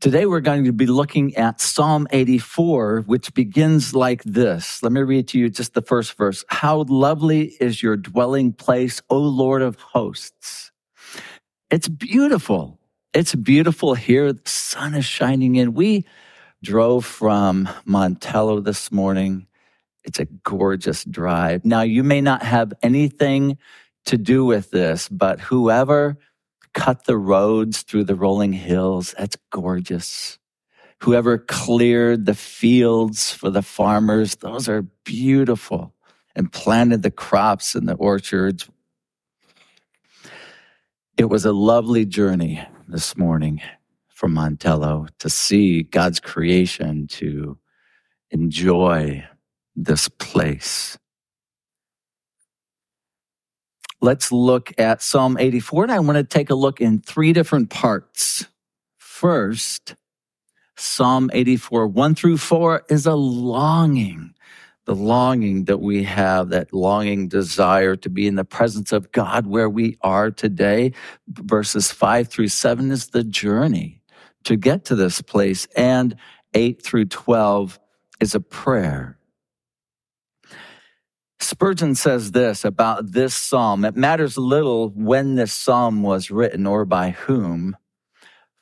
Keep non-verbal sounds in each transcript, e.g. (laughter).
Today we're going to be looking at Psalm 84, which begins like this. Let me read to you just the first verse. How lovely is your dwelling place, O Lord of hosts. It's beautiful. It's beautiful here. The sun is shining in. We drove from Montello this morning. It's a gorgeous drive. Now, you may not have anything to do with this, but whoever cut the roads through the rolling hills. That's gorgeous. Whoever cleared the fields for the farmers, those are beautiful. And planted the crops in the orchards. It was a lovely journey this morning from Montello to see God's creation, to enjoy this place let's look at Psalm 84. And I want to take a look in three different parts. First, Psalm 84, 1 through 4 is a longing, the longing that we have, that longing desire to be in the presence of God where we are today. Verses 5 through 7 is the journey to get to this place. And 8 through 12 is a prayer Spurgeon says this about this psalm it matters little when this psalm was written or by whom.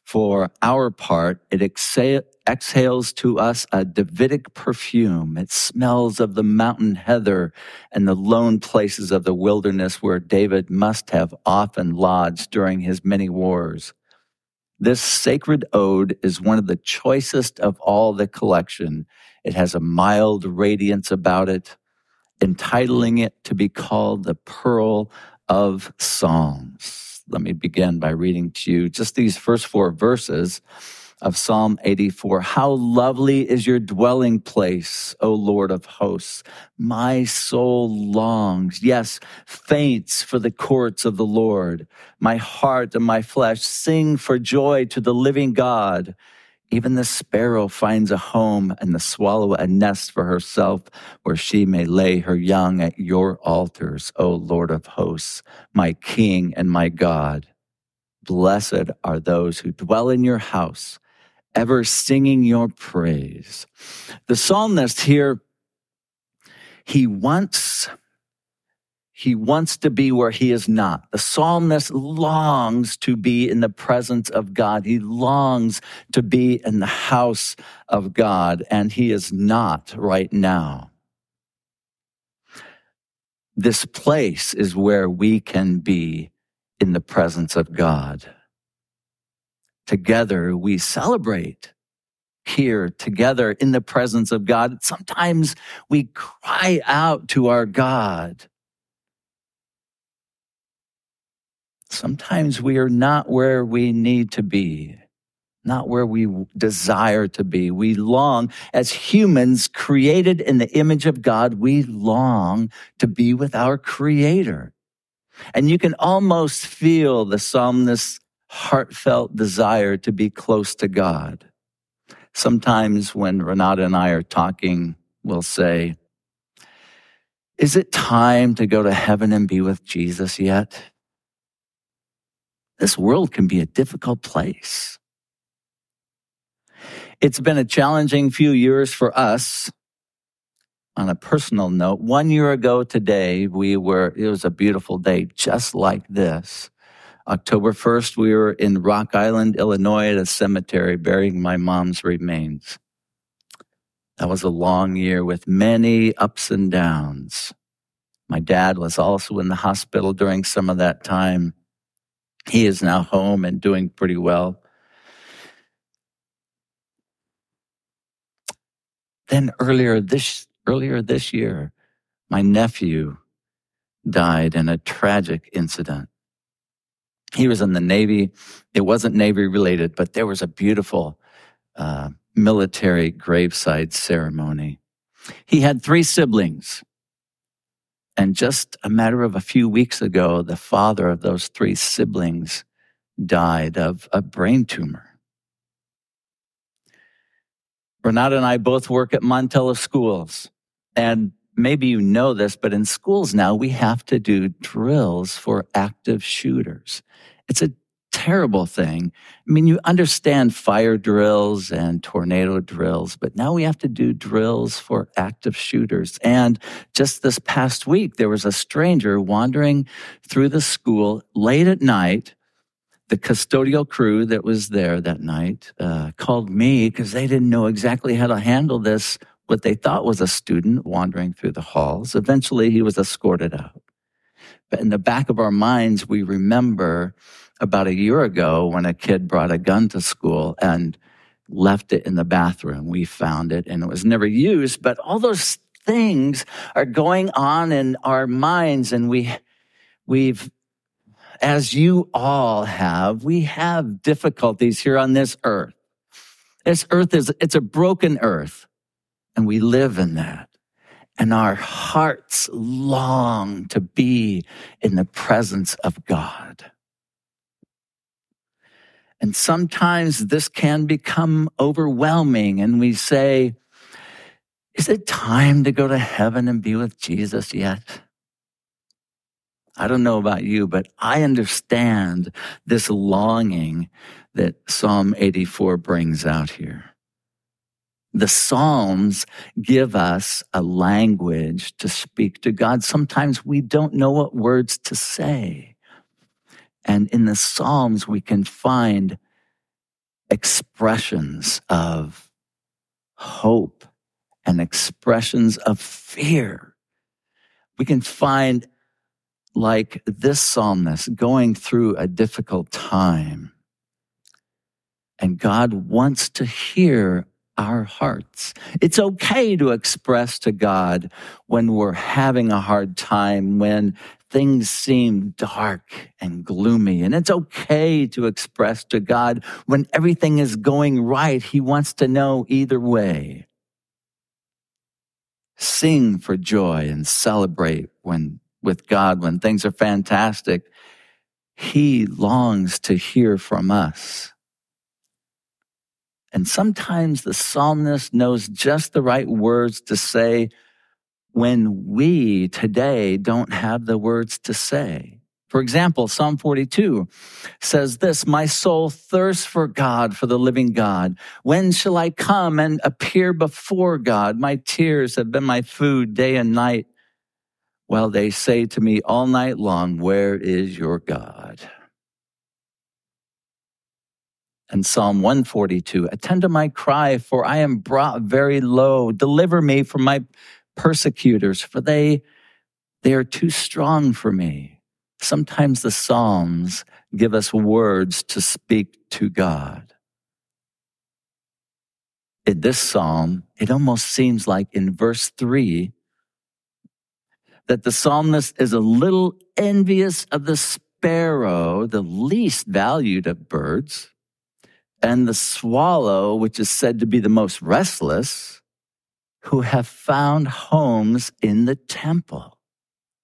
For our part, it exhales to us a Davidic perfume. It smells of the mountain heather and the lone places of the wilderness where David must have often lodged during his many wars. This sacred ode is one of the choicest of all the collection. It has a mild radiance about it entitling it to be called the Pearl of Psalms. Let me begin by reading to you just these first four verses of Psalm 84. How lovely is your dwelling place, O Lord of hosts. My soul longs, yes, faints for the courts of the Lord. My heart and my flesh sing for joy to the living God. Even the sparrow finds a home and the swallow a nest for herself where she may lay her young at your altars, O Lord of hosts, my King and my God. Blessed are those who dwell in your house, ever singing your praise. The psalmist here, he wants he wants to be where he is not. The psalmist longs to be in the presence of God. He longs to be in the house of God, and he is not right now. This place is where we can be in the presence of God. Together we celebrate here together in the presence of God. Sometimes we cry out to our God Sometimes we are not where we need to be, not where we desire to be. We long, as humans created in the image of God, we long to be with our Creator. And you can almost feel the psalmist's heartfelt desire to be close to God. Sometimes when Renata and I are talking, we'll say, Is it time to go to heaven and be with Jesus yet? This world can be a difficult place. It's been a challenging few years for us. On a personal note, one year ago today, we were, it was a beautiful day just like this. October 1st, we were in Rock Island, Illinois at a cemetery burying my mom's remains. That was a long year with many ups and downs. My dad was also in the hospital during some of that time. He is now home and doing pretty well. Then earlier this earlier this year, my nephew died in a tragic incident. He was in the Navy. It wasn't Navy related, but there was a beautiful uh, military graveside ceremony. He had three siblings. And just a matter of a few weeks ago, the father of those three siblings died of a brain tumor. Renata and I both work at Montello schools. And maybe you know this, but in schools now, we have to do drills for active shooters. It's a terrible thing. I mean, you understand fire drills and tornado drills, but now we have to do drills for active shooters. And just this past week, there was a stranger wandering through the school late at night. The custodial crew that was there that night uh, called me because they didn't know exactly how to handle this, what they thought was a student wandering through the halls. Eventually, he was escorted out. But in the back of our minds, we remember about a year ago when a kid brought a gun to school and left it in the bathroom. We found it and it was never used, but all those things are going on in our minds and we, we've, as you all have, we have difficulties here on this earth. This earth is, it's a broken earth and we live in that. And our hearts long to be in the presence of God. And sometimes this can become overwhelming and we say, is it time to go to heaven and be with Jesus yet? I don't know about you, but I understand this longing that Psalm 84 brings out here. The Psalms give us a language to speak to God. Sometimes we don't know what words to say. And in the Psalms, we can find expressions of hope and expressions of fear. We can find, like this psalmist, going through a difficult time. And God wants to hear our hearts. It's okay to express to God when we're having a hard time, when things seem dark and gloomy. And it's okay to express to God when everything is going right. He wants to know either way. Sing for joy and celebrate when with God when things are fantastic. He longs to hear from us. And sometimes the psalmist knows just the right words to say when we today don't have the words to say. For example, Psalm 42 says this, My soul thirsts for God, for the living God. When shall I come and appear before God? My tears have been my food day and night, while they say to me all night long, Where is your God? And Psalm 142, attend to my cry, for I am brought very low. Deliver me from my persecutors, for they, they are too strong for me. Sometimes the Psalms give us words to speak to God. In this Psalm, it almost seems like in verse three, that the psalmist is a little envious of the sparrow, the least valued of birds, and the swallow, which is said to be the most restless who have found homes in the temple.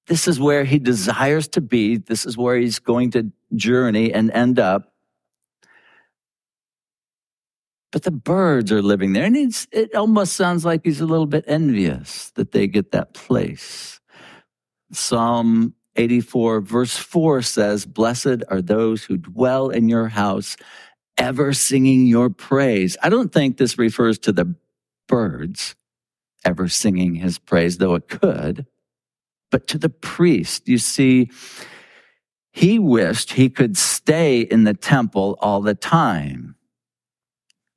This is where he desires to be. This is where he's going to journey and end up. But the birds are living there. And it almost sounds like he's a little bit envious that they get that place. Psalm 84, verse 4 says, Blessed are those who dwell in your house, ever singing your praise. I don't think this refers to the birds ever singing his praise, though it could. But to the priest, you see, he wished he could stay in the temple all the time.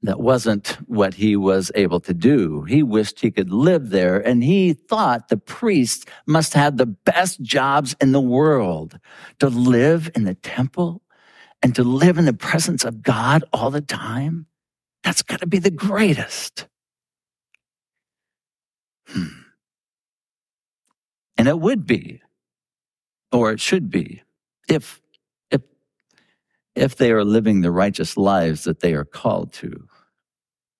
That wasn't what he was able to do. He wished he could live there, and he thought the priests must have the best jobs in the world to live in the temple and to live in the presence of God all the time. That's got to be the greatest. Hmm. And it would be, or it should be, if, if, if they are living the righteous lives that they are called to.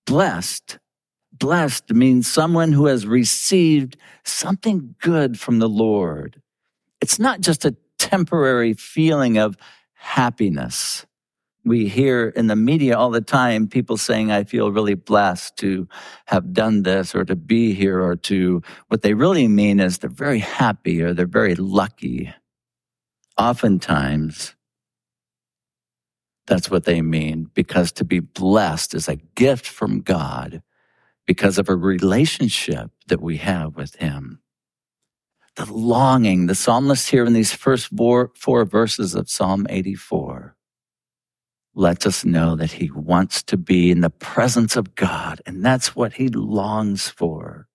Blessed, blessed means someone who has received something good from the Lord. It's not just a temporary feeling of happiness we hear in the media all the time people saying, I feel really blessed to have done this or to be here or to, what they really mean is they're very happy or they're very lucky. Oftentimes, That's what they mean, because to be blessed is a gift from God because of a relationship that we have with Him. The longing, the psalmist here in these first four, four verses of Psalm 84 lets us know that he wants to be in the presence of God, and that's what he longs for.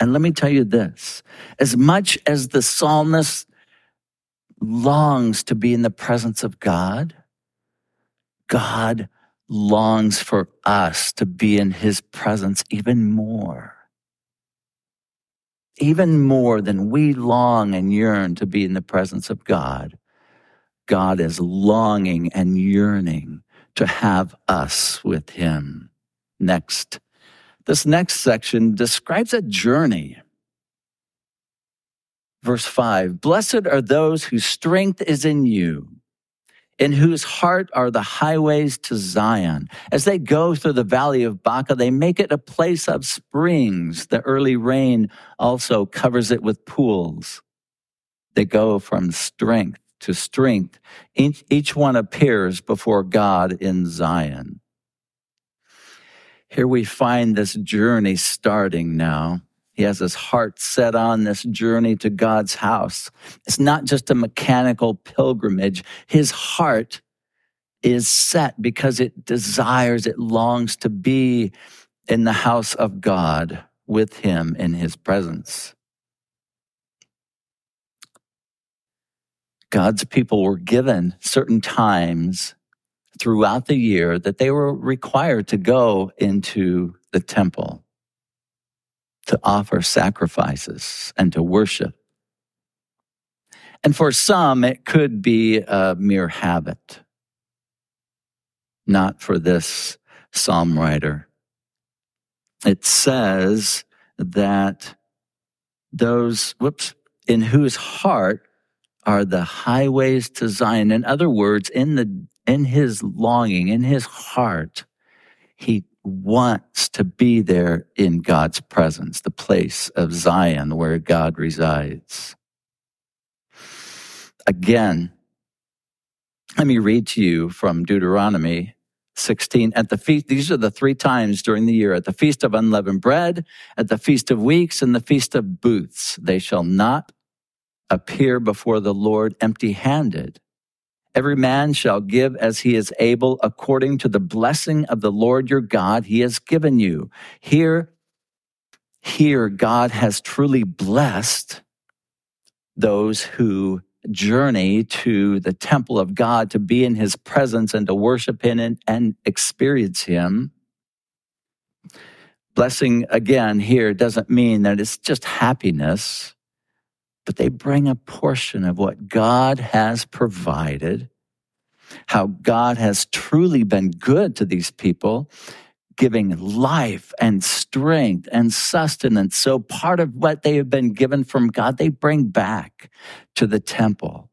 And let me tell you this as much as the psalmist longs to be in the presence of God, God longs for us to be in his presence even more. Even more than we long and yearn to be in the presence of God, God is longing and yearning to have us with him. Next, this next section describes a journey. Verse 5 Blessed are those whose strength is in you in whose heart are the highways to Zion. As they go through the valley of Baca, they make it a place of springs. The early rain also covers it with pools. They go from strength to strength. Each, each one appears before God in Zion. Here we find this journey starting now. He has his heart set on this journey to God's house. It's not just a mechanical pilgrimage. His heart is set because it desires, it longs to be in the house of God with him in his presence. God's people were given certain times throughout the year that they were required to go into the temple to offer sacrifices and to worship. And for some, it could be a mere habit. Not for this psalm writer. It says that those, whoops, in whose heart are the highways to Zion. In other words, in the, in his longing, in his heart, he wants to be there in God's presence, the place of Zion where God resides. Again, let me read to you from Deuteronomy 16 at the feast these are the three times during the year at the feast of unleavened bread at the feast of weeks and the feast of booths. They shall not appear before the lord empty handed Every man shall give as he is able according to the blessing of the Lord your God he has given you. Here, here God has truly blessed those who journey to the temple of God to be in his presence and to worship him and, and experience him. Blessing again here doesn't mean that it's just happiness but they bring a portion of what God has provided, how God has truly been good to these people, giving life and strength and sustenance. So part of what they have been given from God, they bring back to the temple.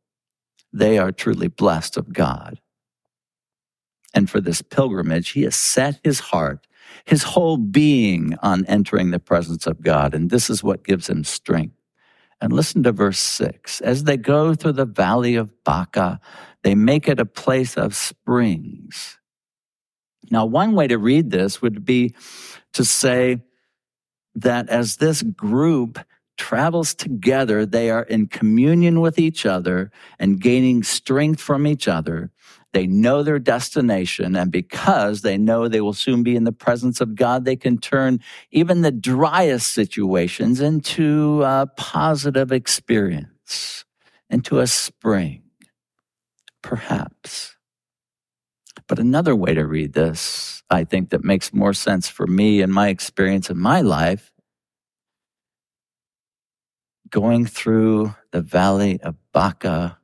They are truly blessed of God. And for this pilgrimage, he has set his heart, his whole being on entering the presence of God. And this is what gives him strength. And listen to verse six. As they go through the valley of Baca, they make it a place of springs. Now, one way to read this would be to say that as this group travels together, they are in communion with each other and gaining strength from each other. They know their destination, and because they know they will soon be in the presence of God, they can turn even the driest situations into a positive experience, into a spring, perhaps. But another way to read this, I think that makes more sense for me and my experience in my life, going through the valley of Baca,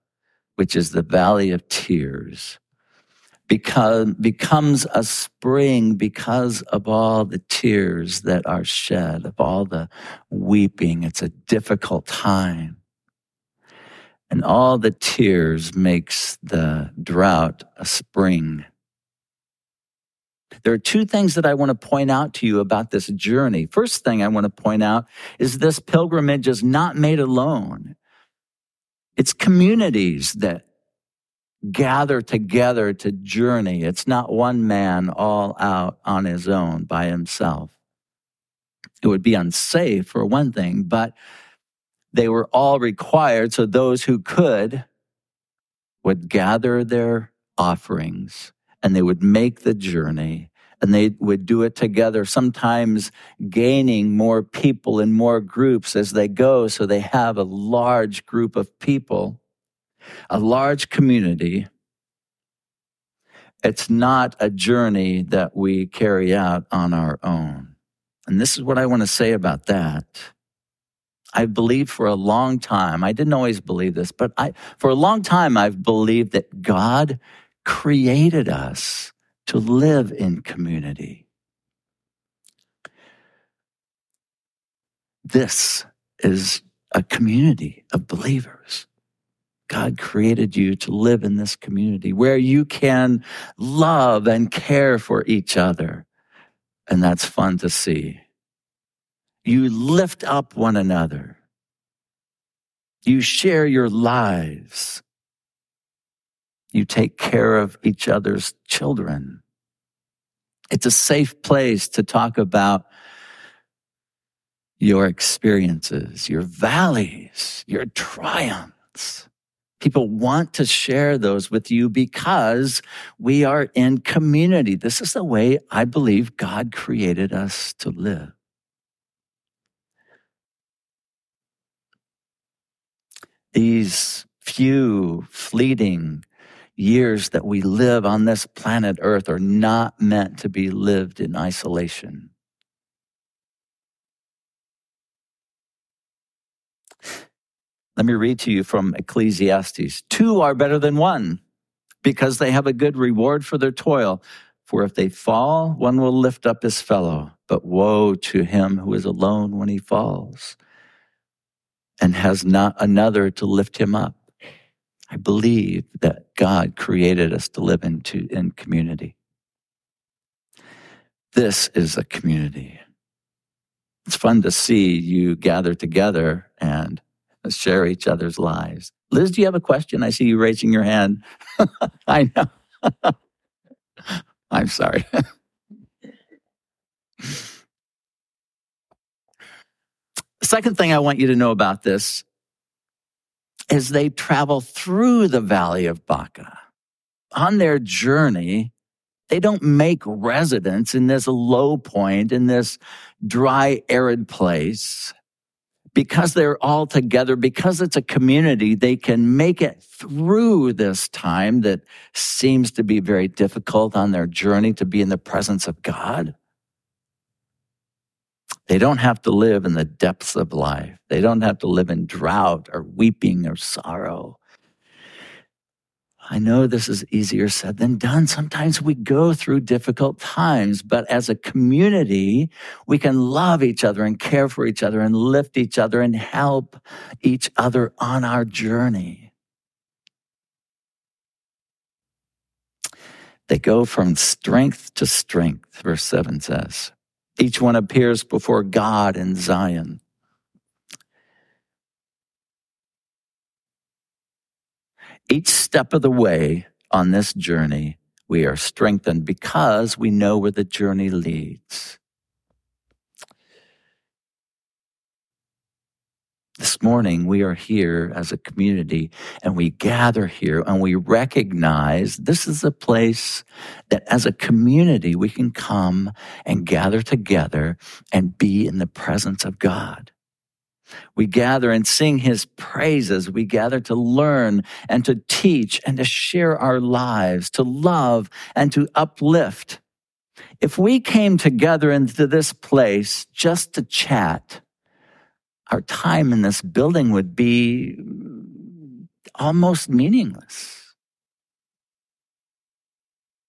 which is the valley of tears become, becomes a spring because of all the tears that are shed, of all the weeping. It's a difficult time. And all the tears makes the drought a spring. There are two things that I want to point out to you about this journey. First thing I want to point out is this pilgrimage is not made alone. It's communities that gather together to journey. It's not one man all out on his own by himself. It would be unsafe for one thing, but they were all required. So those who could would gather their offerings and they would make the journey and they would do it together, sometimes gaining more people in more groups as they go. So they have a large group of people, a large community. It's not a journey that we carry out on our own. And this is what I want to say about that. I believed for a long time, I didn't always believe this, but I, for a long time, I've believed that God created us to live in community. This is a community of believers. God created you to live in this community where you can love and care for each other. And that's fun to see. You lift up one another. You share your lives. You take care of each other's children. It's a safe place to talk about your experiences, your valleys, your triumphs. People want to share those with you because we are in community. This is the way I believe God created us to live. these few fleeting years that we live on this planet Earth are not meant to be lived in isolation. Let me read to you from Ecclesiastes. Two are better than one because they have a good reward for their toil. For if they fall, one will lift up his fellow. But woe to him who is alone when he falls and has not another to lift him up. I believe that God created us to live into in community. This is a community. It's fun to see you gather together and share each other's lives. Liz, do you have a question? I see you raising your hand. (laughs) I know. (laughs) I'm sorry. (laughs) Second thing I want you to know about this is they travel through the valley of Baca. On their journey, they don't make residence in this low point, in this dry, arid place. Because they're all together, because it's a community, they can make it through this time that seems to be very difficult on their journey to be in the presence of God. They don't have to live in the depths of life. They don't have to live in drought or weeping or sorrow. I know this is easier said than done. Sometimes we go through difficult times, but as a community, we can love each other and care for each other and lift each other and help each other on our journey. They go from strength to strength, verse 7 says. Each one appears before God in Zion. Each step of the way on this journey, we are strengthened because we know where the journey leads. Morning, we are here as a community and we gather here and we recognize this is a place that as a community we can come and gather together and be in the presence of God. We gather and sing his praises. We gather to learn and to teach and to share our lives, to love and to uplift. If we came together into this place just to chat, our time in this building would be almost meaningless.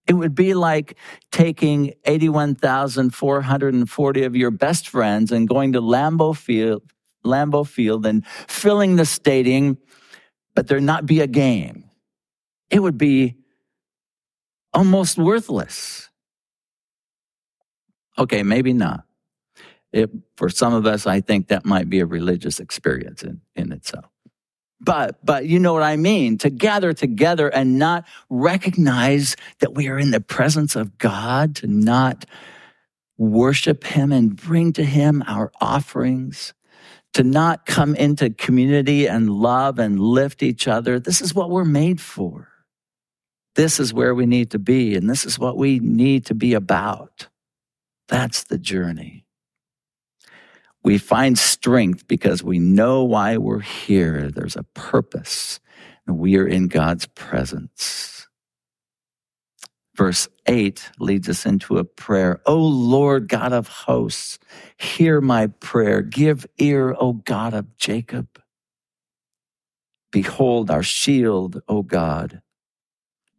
It would be like taking 81,440 of your best friends and going to Lambeau Field, Lambeau Field and filling the stadium, but there not be a game. It would be almost worthless. Okay, maybe not. It, for some of us, I think that might be a religious experience in, in itself. but but you know what I mean? To gather together and not recognize that we are in the presence of God to not worship him and bring to him our offerings to not come into community and love and lift each other. This is what we're made for. This is where we need to be and this is what we need to be about. That's the journey we find strength because we know why we're here. There's a purpose, and we are in God's presence. Verse 8 leads us into a prayer. O Lord God of hosts, hear my prayer. Give ear, O God of Jacob. Behold our shield, O God.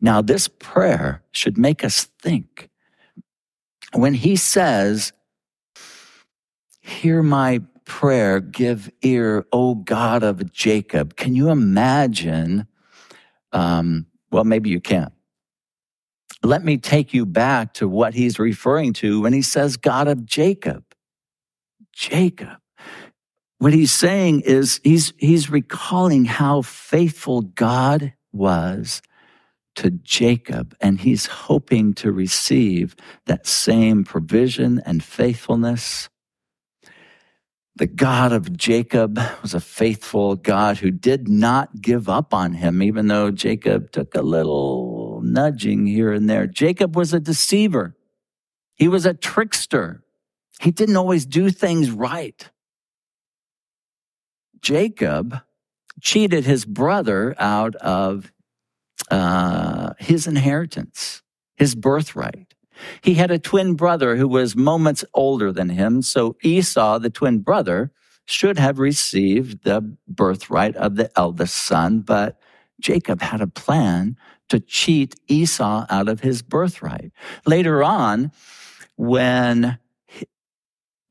Now, this prayer should make us think. When he says, Hear my prayer, give ear, O God of Jacob, can you imagine? Um, well, maybe you can't. Let me take you back to what he's referring to when he says, God of Jacob. Jacob. What he's saying is he's, he's recalling how faithful God was to Jacob, and he's hoping to receive that same provision and faithfulness. The God of Jacob was a faithful God who did not give up on him, even though Jacob took a little nudging here and there. Jacob was a deceiver. He was a trickster. He didn't always do things right. Jacob cheated his brother out of uh, his inheritance, his birthright. He had a twin brother who was moments older than him. So Esau, the twin brother, should have received the birthright of the eldest son, but Jacob had a plan to cheat Esau out of his birthright. Later on, when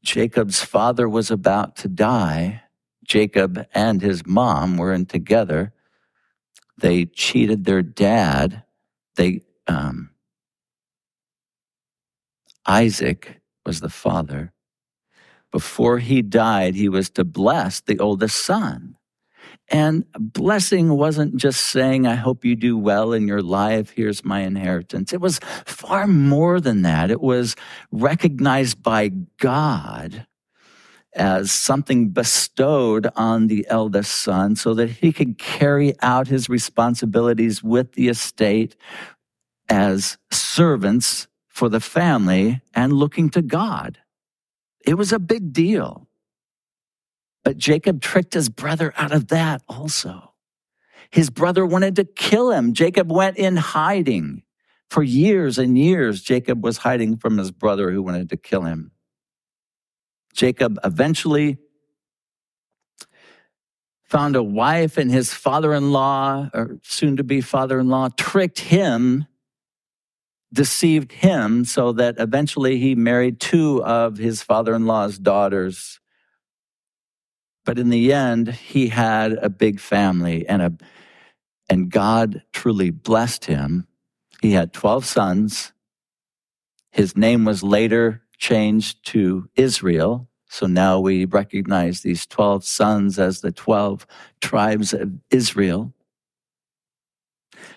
Jacob's father was about to die, Jacob and his mom were in together. They cheated their dad. They, um, Isaac was the father. Before he died, he was to bless the oldest son. And blessing wasn't just saying, I hope you do well in your life. Here's my inheritance. It was far more than that. It was recognized by God as something bestowed on the eldest son so that he could carry out his responsibilities with the estate as servants for the family and looking to God. It was a big deal. But Jacob tricked his brother out of that also. His brother wanted to kill him. Jacob went in hiding. For years and years, Jacob was hiding from his brother who wanted to kill him. Jacob eventually found a wife, and his father in law, or soon to be father in law, tricked him, deceived him, so that eventually he married two of his father in law's daughters. But in the end, he had a big family and a and God truly blessed him. He had 12 sons. His name was later changed to Israel. So now we recognize these 12 sons as the 12 tribes of Israel.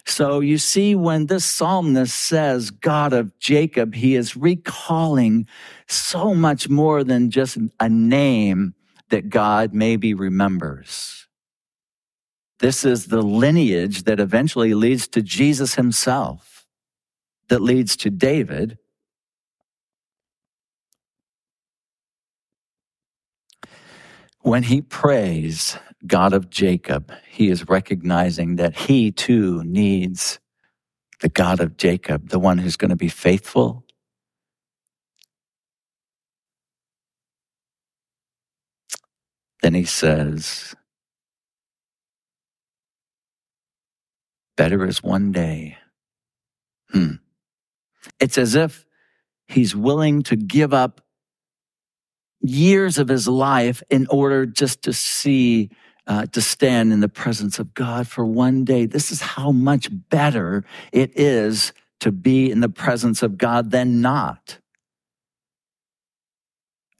So you see, when this psalmist says God of Jacob, he is recalling so much more than just a name that God maybe remembers. This is the lineage that eventually leads to Jesus himself, that leads to David, When he prays God of Jacob, he is recognizing that he too needs the God of Jacob, the one who's going to be faithful. Then he says, better is one day. Hmm. It's as if he's willing to give up years of his life in order just to see, uh, to stand in the presence of God for one day. This is how much better it is to be in the presence of God than not.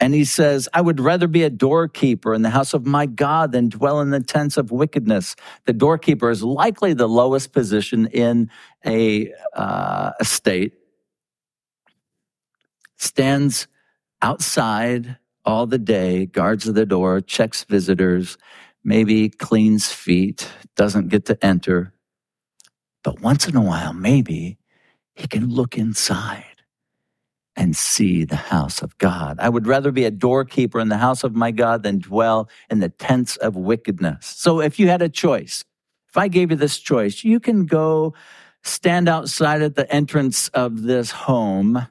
And he says, I would rather be a doorkeeper in the house of my God than dwell in the tents of wickedness. The doorkeeper is likely the lowest position in a uh, estate. Stands outside all the day, guards the door, checks visitors, maybe cleans feet, doesn't get to enter. But once in a while, maybe he can look inside and see the house of God. I would rather be a doorkeeper in the house of my God than dwell in the tents of wickedness. So if you had a choice, if I gave you this choice, you can go stand outside at the entrance of this home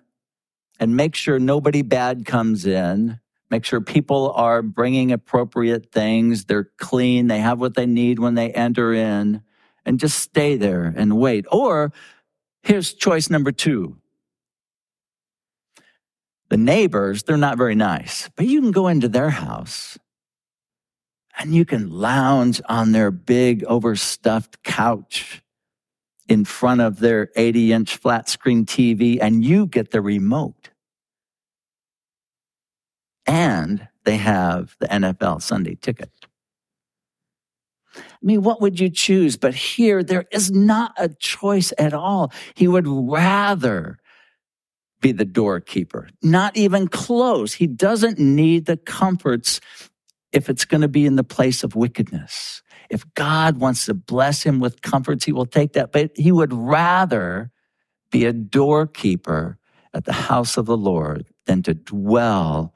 and make sure nobody bad comes in. Make sure people are bringing appropriate things. They're clean. They have what they need when they enter in and just stay there and wait. Or here's choice number two the neighbors, they're not very nice, but you can go into their house and you can lounge on their big overstuffed couch in front of their 80 inch flat screen TV and you get the remote. And they have the NFL Sunday ticket. I mean, what would you choose? But here, there is not a choice at all. He would rather be the doorkeeper. Not even close. He doesn't need the comforts if it's going to be in the place of wickedness. If God wants to bless him with comforts, he will take that. But he would rather be a doorkeeper at the house of the Lord than to dwell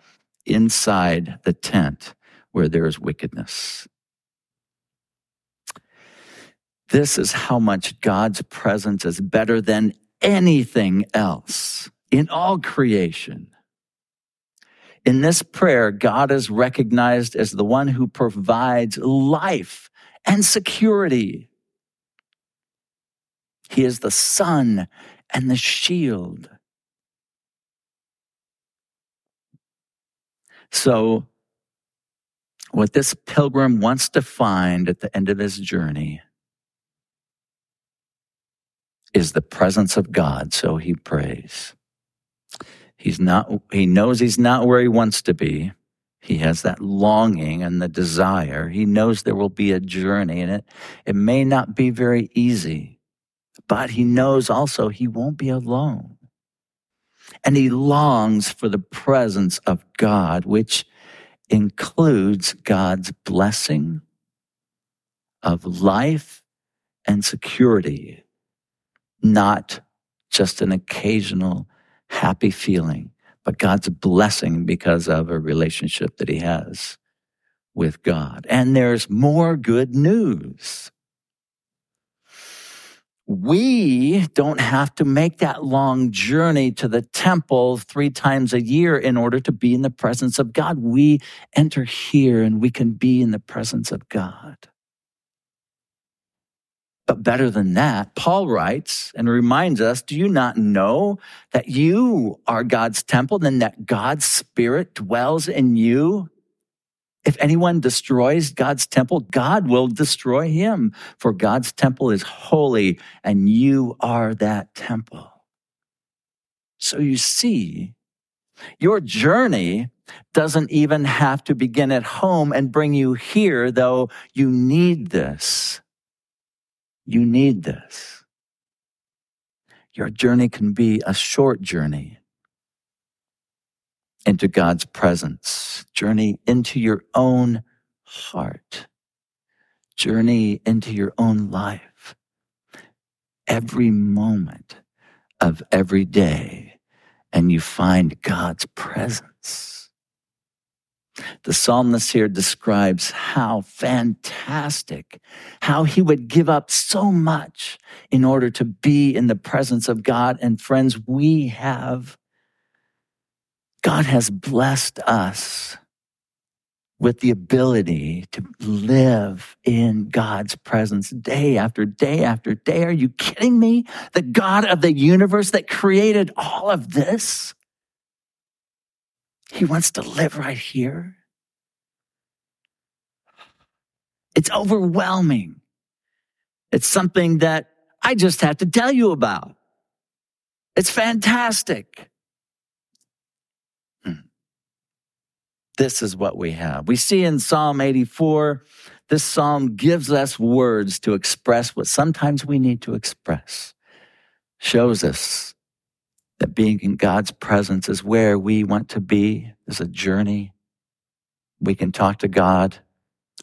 inside the tent where there is wickedness. This is how much God's presence is better than anything else in all creation. In this prayer, God is recognized as the one who provides life and security. He is the sun and the shield. So, what this pilgrim wants to find at the end of this journey is the presence of God, so he prays. He's not, he knows he's not where he wants to be. He has that longing and the desire. He knows there will be a journey and it, it may not be very easy, but he knows also he won't be alone. And he longs for the presence of God, which includes God's blessing of life and security, not just an occasional happy feeling, but God's blessing because of a relationship that he has with God. And there's more good news. We don't have to make that long journey to the temple three times a year in order to be in the presence of God. We enter here and we can be in the presence of God. But better than that, Paul writes and reminds us Do you not know that you are God's temple and that God's Spirit dwells in you? If anyone destroys God's temple, God will destroy him, for God's temple is holy and you are that temple. So you see, your journey doesn't even have to begin at home and bring you here, though you need this. You need this. Your journey can be a short journey into God's presence, journey into your own heart, journey into your own life. Every moment of every day, and you find God's presence. The psalmist here describes how fantastic, how he would give up so much in order to be in the presence of God. And friends, we have, God has blessed us with the ability to live in God's presence day after day after day. Are you kidding me? The God of the universe that created all of this? He wants to live right here. It's overwhelming. It's something that I just have to tell you about. It's fantastic. This is what we have. We see in Psalm 84, this psalm gives us words to express what sometimes we need to express, shows us that being in God's presence is where we want to be, is a journey. We can talk to God,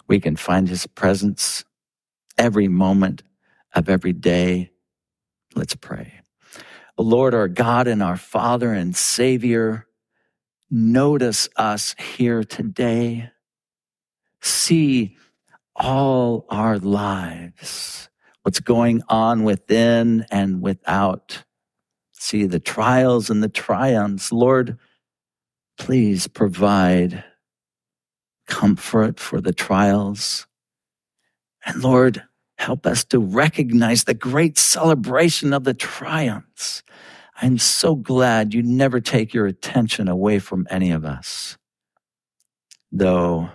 we can find His presence every moment of every day. Let's pray. Lord, our God and our Father and Savior, Notice us here today. See all our lives, what's going on within and without. See the trials and the triumphs. Lord, please provide comfort for the trials. And Lord, help us to recognize the great celebration of the triumphs I'm so glad you never take your attention away from any of us. Though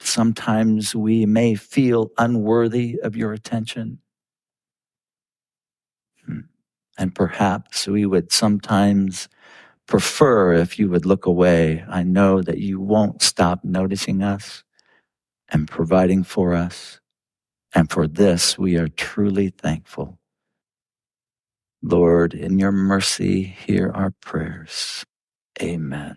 sometimes we may feel unworthy of your attention. Hmm. And perhaps we would sometimes prefer if you would look away. I know that you won't stop noticing us and providing for us. And for this, we are truly thankful. Lord, in your mercy, hear our prayers. Amen.